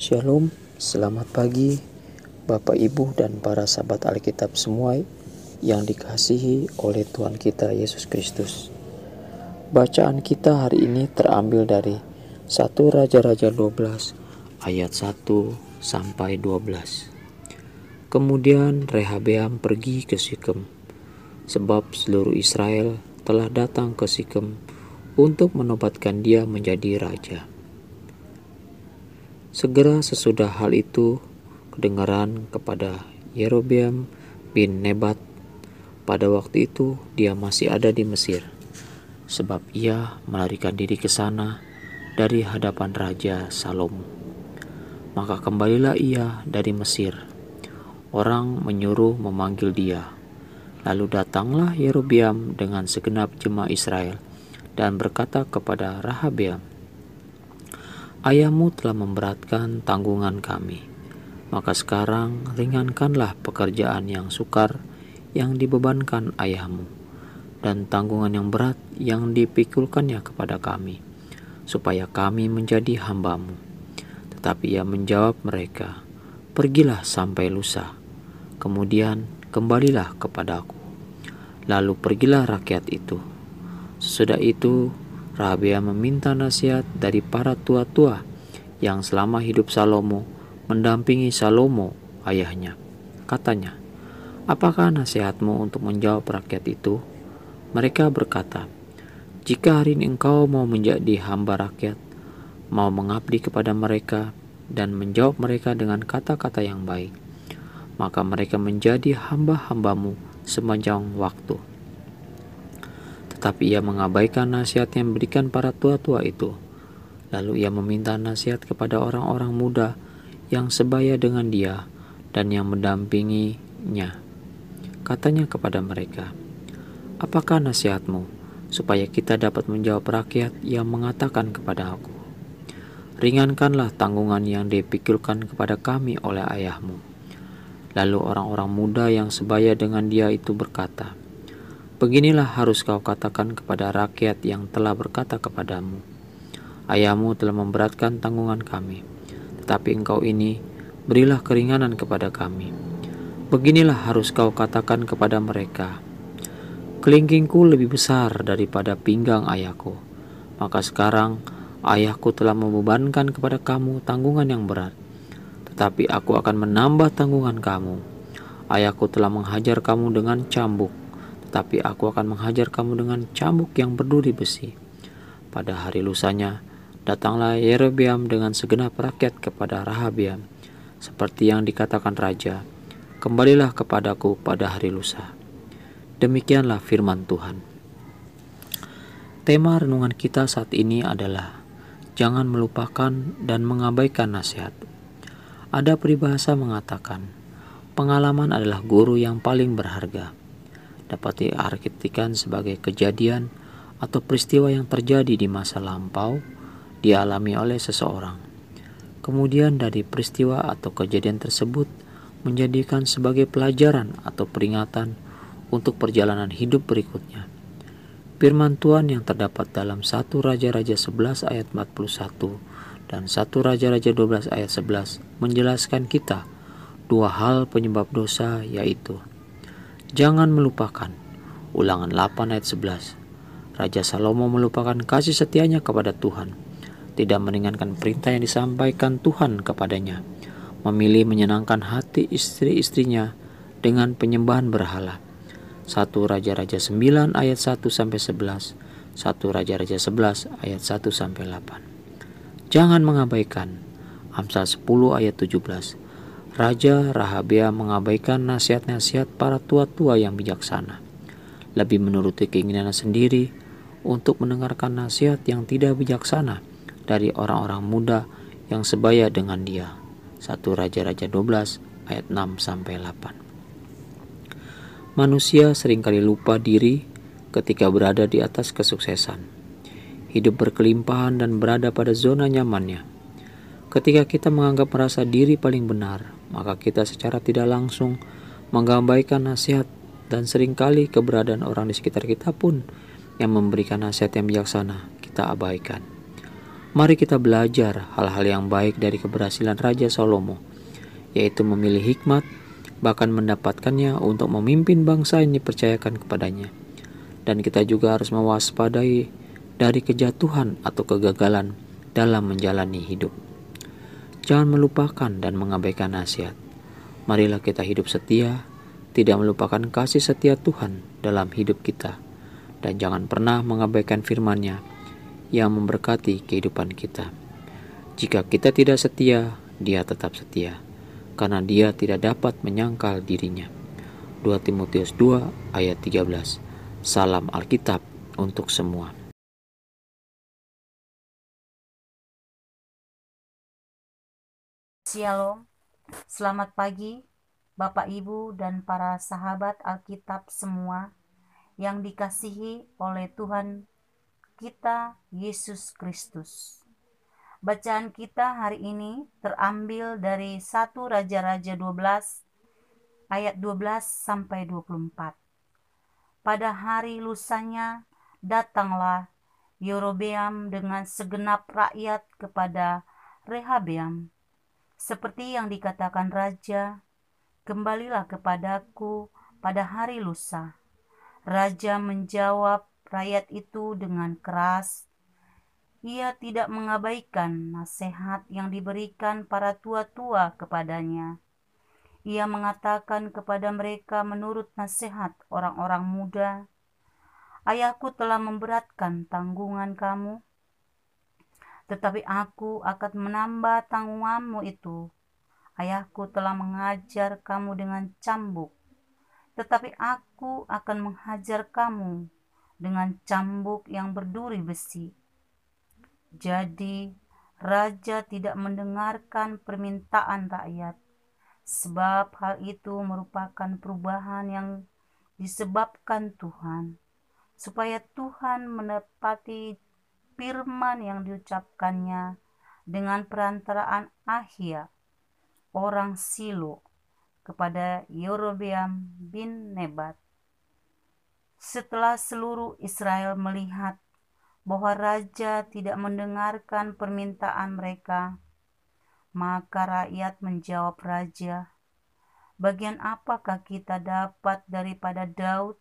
Shalom, selamat pagi Bapak Ibu dan para sahabat Alkitab semua yang dikasihi oleh Tuhan kita Yesus Kristus. Bacaan kita hari ini terambil dari 1 Raja-Raja 12 ayat 1 sampai 12. Kemudian Rehabeam pergi ke Sikem sebab seluruh Israel telah datang ke Sikem untuk menobatkan dia menjadi raja. Segera sesudah hal itu kedengaran kepada Yerobeam bin Nebat. Pada waktu itu dia masih ada di Mesir, sebab ia melarikan diri ke sana dari hadapan Raja Salomo. Maka kembalilah ia dari Mesir. Orang menyuruh memanggil dia. Lalu datanglah Yerobeam dengan segenap jemaah Israel dan berkata kepada Rahabeam, Ayahmu telah memberatkan tanggungan kami. Maka sekarang ringankanlah pekerjaan yang sukar yang dibebankan ayahmu dan tanggungan yang berat yang dipikulkannya kepada kami, supaya kami menjadi hambamu. Tetapi ia menjawab mereka, Pergilah sampai lusa, kemudian kembalilah kepadaku. Lalu pergilah rakyat itu. Sesudah itu Rabia meminta nasihat dari para tua-tua yang selama hidup Salomo mendampingi Salomo ayahnya. Katanya, apakah nasihatmu untuk menjawab rakyat itu? Mereka berkata, jika hari ini engkau mau menjadi hamba rakyat, mau mengabdi kepada mereka, dan menjawab mereka dengan kata-kata yang baik, maka mereka menjadi hamba-hambamu sepanjang waktu tetapi ia mengabaikan nasihat yang diberikan para tua-tua itu. Lalu ia meminta nasihat kepada orang-orang muda yang sebaya dengan dia dan yang mendampinginya. Katanya kepada mereka, Apakah nasihatmu supaya kita dapat menjawab rakyat yang mengatakan kepada aku, Ringankanlah tanggungan yang dipikirkan kepada kami oleh ayahmu. Lalu orang-orang muda yang sebaya dengan dia itu berkata, Beginilah harus kau katakan kepada rakyat yang telah berkata kepadamu, Ayahmu telah memberatkan tanggungan kami, tetapi engkau ini berilah keringanan kepada kami. Beginilah harus kau katakan kepada mereka, Kelingkingku lebih besar daripada pinggang ayahku, maka sekarang ayahku telah membebankan kepada kamu tanggungan yang berat, tetapi aku akan menambah tanggungan kamu. Ayahku telah menghajar kamu dengan cambuk, tapi aku akan menghajar kamu dengan cambuk yang berduri besi. Pada hari lusanya, datanglah Yerobeam dengan segenap rakyat kepada Rahabiam, seperti yang dikatakan raja, kembalilah kepadaku pada hari lusa. Demikianlah firman Tuhan. Tema renungan kita saat ini adalah jangan melupakan dan mengabaikan nasihat. Ada peribahasa mengatakan, pengalaman adalah guru yang paling berharga dapat diartikan sebagai kejadian atau peristiwa yang terjadi di masa lampau dialami oleh seseorang. Kemudian dari peristiwa atau kejadian tersebut menjadikan sebagai pelajaran atau peringatan untuk perjalanan hidup berikutnya. Firman Tuhan yang terdapat dalam 1 Raja-Raja 11 ayat 41 dan 1 Raja-Raja 12 ayat 11 menjelaskan kita dua hal penyebab dosa yaitu Jangan melupakan. Ulangan 8 ayat 11. Raja Salomo melupakan kasih setianya kepada Tuhan, tidak meringankan perintah yang disampaikan Tuhan kepadanya, memilih menyenangkan hati istri-istrinya dengan penyembahan berhala. 1 Raja-Raja 9 ayat 1 sampai 11, 1 Raja-Raja 11 ayat 1 sampai 8. Jangan mengabaikan Amsal 10 ayat 17 Raja Rahabia mengabaikan nasihat-nasihat para tua-tua yang bijaksana, lebih menuruti keinginannya sendiri untuk mendengarkan nasihat yang tidak bijaksana dari orang-orang muda yang sebaya dengan dia. 1 Raja-Raja 12 ayat 6 sampai 8. Manusia sering kali lupa diri ketika berada di atas kesuksesan. Hidup berkelimpahan dan berada pada zona nyamannya. Ketika kita menganggap merasa diri paling benar, maka kita secara tidak langsung mengabaikan nasihat dan sering kali keberadaan orang di sekitar kita pun yang memberikan nasihat yang bijaksana kita abaikan. Mari kita belajar hal-hal yang baik dari keberhasilan Raja Salomo, yaitu memilih hikmat, bahkan mendapatkannya untuk memimpin bangsa yang dipercayakan kepadanya. Dan kita juga harus mewaspadai dari kejatuhan atau kegagalan dalam menjalani hidup. Jangan melupakan dan mengabaikan nasihat. Marilah kita hidup setia, tidak melupakan kasih setia Tuhan dalam hidup kita, dan jangan pernah mengabaikan firman-Nya yang memberkati kehidupan kita. Jika kita tidak setia, dia tetap setia, karena dia tidak dapat menyangkal dirinya. 2 Timotius 2 ayat 13 Salam Alkitab untuk semua. Shalom, selamat pagi Bapak Ibu dan para sahabat Alkitab semua yang dikasihi oleh Tuhan kita Yesus Kristus. Bacaan kita hari ini terambil dari 1 Raja-Raja 12 ayat 12 sampai 24. Pada hari lusanya datanglah Yerobeam dengan segenap rakyat kepada Rehabeam. Seperti yang dikatakan raja, kembalilah kepadaku pada hari lusa. Raja menjawab, rakyat itu dengan keras. Ia tidak mengabaikan nasihat yang diberikan para tua-tua kepadanya. Ia mengatakan kepada mereka menurut nasihat orang-orang muda, Ayahku telah memberatkan tanggungan kamu, tetapi aku akan menambah tanggunganmu itu. Ayahku telah mengajar kamu dengan cambuk, tetapi aku akan menghajar kamu dengan cambuk yang berduri besi. Jadi, raja tidak mendengarkan permintaan rakyat, sebab hal itu merupakan perubahan yang disebabkan Tuhan, supaya Tuhan menepati firman yang diucapkannya dengan perantaraan Ahia, orang Silo, kepada Yerobeam bin Nebat. Setelah seluruh Israel melihat bahwa raja tidak mendengarkan permintaan mereka, maka rakyat menjawab raja, "Bagian apakah kita dapat daripada Daud?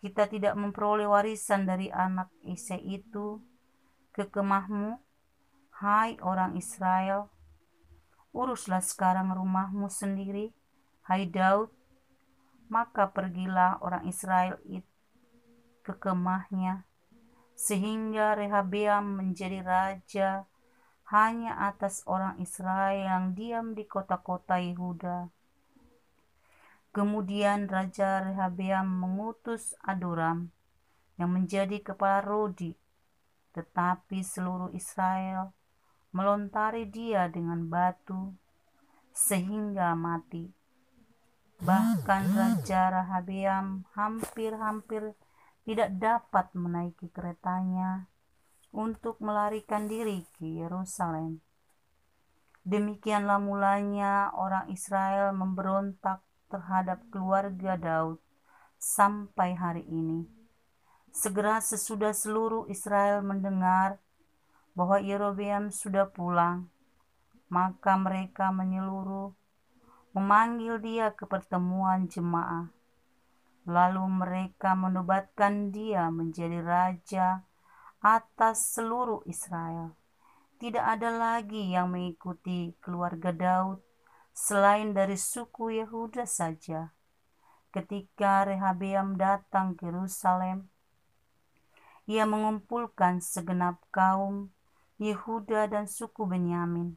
Kita tidak memperoleh warisan dari anak Ise itu ke kemahmu, hai orang Israel. Uruslah sekarang rumahmu sendiri, hai Daud, maka pergilah orang Israel itu ke kemahnya, sehingga Rehabeam menjadi raja hanya atas orang Israel yang diam di kota-kota Yehuda. Kemudian Raja Rehabeam mengutus Adoram yang menjadi kepala Rodi, tetapi seluruh Israel melontari dia dengan batu sehingga mati. Bahkan Raja Rahabeam hampir-hampir tidak dapat menaiki keretanya untuk melarikan diri ke Yerusalem. Demikianlah mulanya orang Israel memberontak terhadap keluarga Daud sampai hari ini. Segera sesudah seluruh Israel mendengar bahwa Yerobeam sudah pulang, maka mereka menyeluruh memanggil dia ke pertemuan jemaah. Lalu mereka menobatkan dia menjadi raja atas seluruh Israel. Tidak ada lagi yang mengikuti keluarga Daud selain dari suku Yehuda saja. Ketika Rehabeam datang ke Yerusalem, ia mengumpulkan segenap kaum Yehuda dan suku Benyamin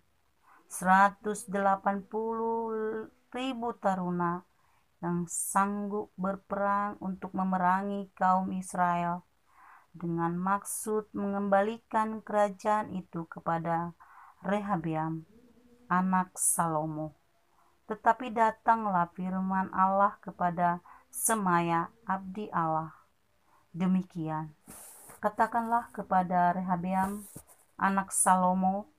180 ribu taruna yang sanggup berperang untuk memerangi kaum Israel dengan maksud mengembalikan kerajaan itu kepada Rehabiam, anak Salomo. Tetapi datanglah firman Allah kepada Semaya, abdi Allah. Demikian, katakanlah kepada Rehabiam, anak Salomo,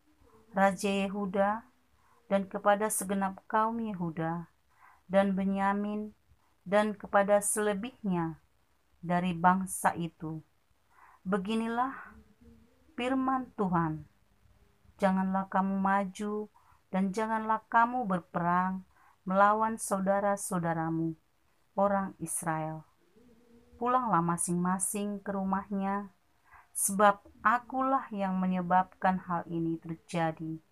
Raja Yehuda, dan kepada segenap kaum Yehuda dan Benyamin, dan kepada selebihnya dari bangsa itu. Beginilah firman Tuhan. Janganlah kamu maju dan janganlah kamu berperang melawan saudara-saudaramu, orang Israel. Pulanglah masing-masing ke rumahnya, sebab akulah yang menyebabkan hal ini terjadi.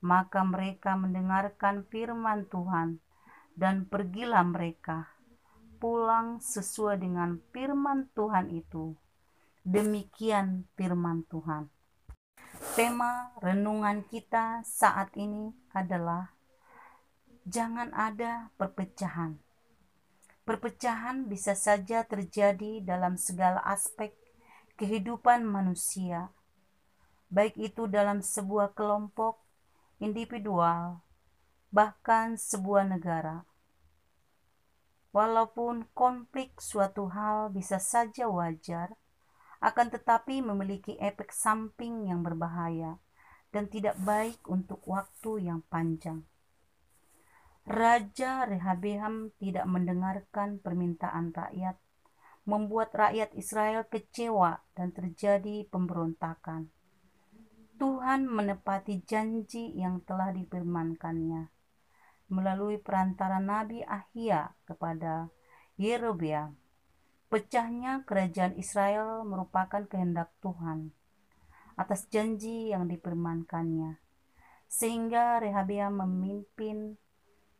Maka mereka mendengarkan firman Tuhan, dan pergilah mereka pulang sesuai dengan firman Tuhan itu. Demikian firman Tuhan. Tema renungan kita saat ini adalah jangan ada perpecahan. Perpecahan bisa saja terjadi dalam segala aspek kehidupan manusia, baik itu dalam sebuah kelompok, individual, bahkan sebuah negara. Walaupun konflik suatu hal bisa saja wajar, akan tetapi memiliki efek samping yang berbahaya dan tidak baik untuk waktu yang panjang. Raja Rehabeam tidak mendengarkan permintaan rakyat, membuat rakyat Israel kecewa dan terjadi pemberontakan. Tuhan menepati janji yang telah difirmankannya melalui perantara Nabi Ahia kepada Yerobeam Pecahnya kerajaan Israel merupakan kehendak Tuhan atas janji yang dipirmankannya. Sehingga Rehabeam memimpin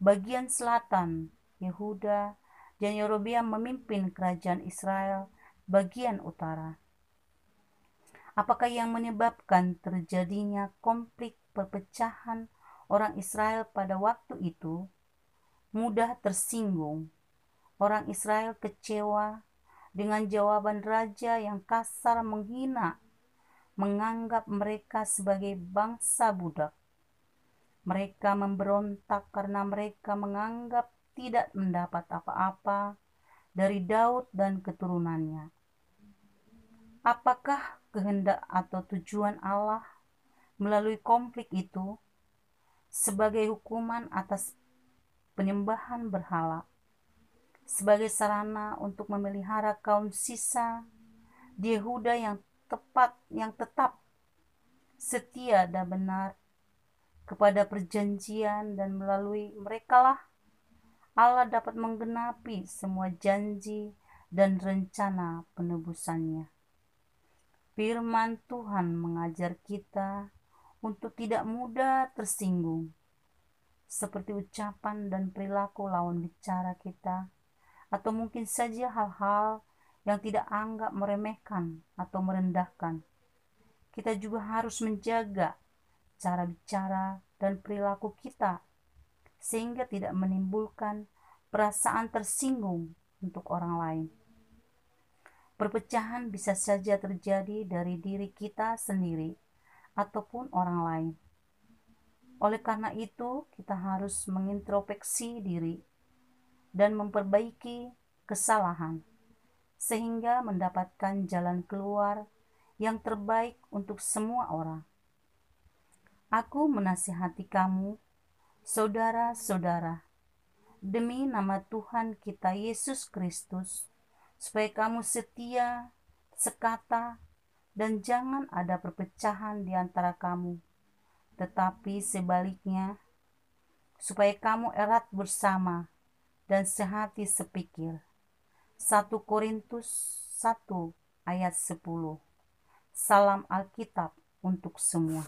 bagian selatan Yehuda dan Yerobeam memimpin kerajaan Israel bagian utara. Apakah yang menyebabkan terjadinya konflik perpecahan orang Israel pada waktu itu? Mudah tersinggung. Orang Israel kecewa dengan jawaban raja yang kasar menghina, menganggap mereka sebagai bangsa budak. Mereka memberontak karena mereka menganggap tidak mendapat apa-apa dari Daud dan keturunannya. Apakah kehendak atau tujuan Allah melalui konflik itu sebagai hukuman atas penyembahan berhala? Sebagai sarana untuk memelihara kaum sisa Yehuda yang tepat yang tetap setia dan benar kepada perjanjian dan melalui merekalah Allah dapat menggenapi semua janji dan rencana penebusannya. Firman Tuhan mengajar kita untuk tidak mudah tersinggung, seperti ucapan dan perilaku lawan bicara kita atau mungkin saja hal-hal yang tidak anggap meremehkan atau merendahkan. Kita juga harus menjaga cara bicara dan perilaku kita sehingga tidak menimbulkan perasaan tersinggung untuk orang lain. Perpecahan bisa saja terjadi dari diri kita sendiri ataupun orang lain. Oleh karena itu, kita harus mengintrospeksi diri dan memperbaiki kesalahan, sehingga mendapatkan jalan keluar yang terbaik untuk semua orang. Aku menasihati kamu, saudara-saudara, demi nama Tuhan kita Yesus Kristus, supaya kamu setia, sekata, dan jangan ada perpecahan di antara kamu, tetapi sebaliknya, supaya kamu erat bersama dan sehati sepikir. 1 Korintus 1 ayat 10 Salam Alkitab untuk semua.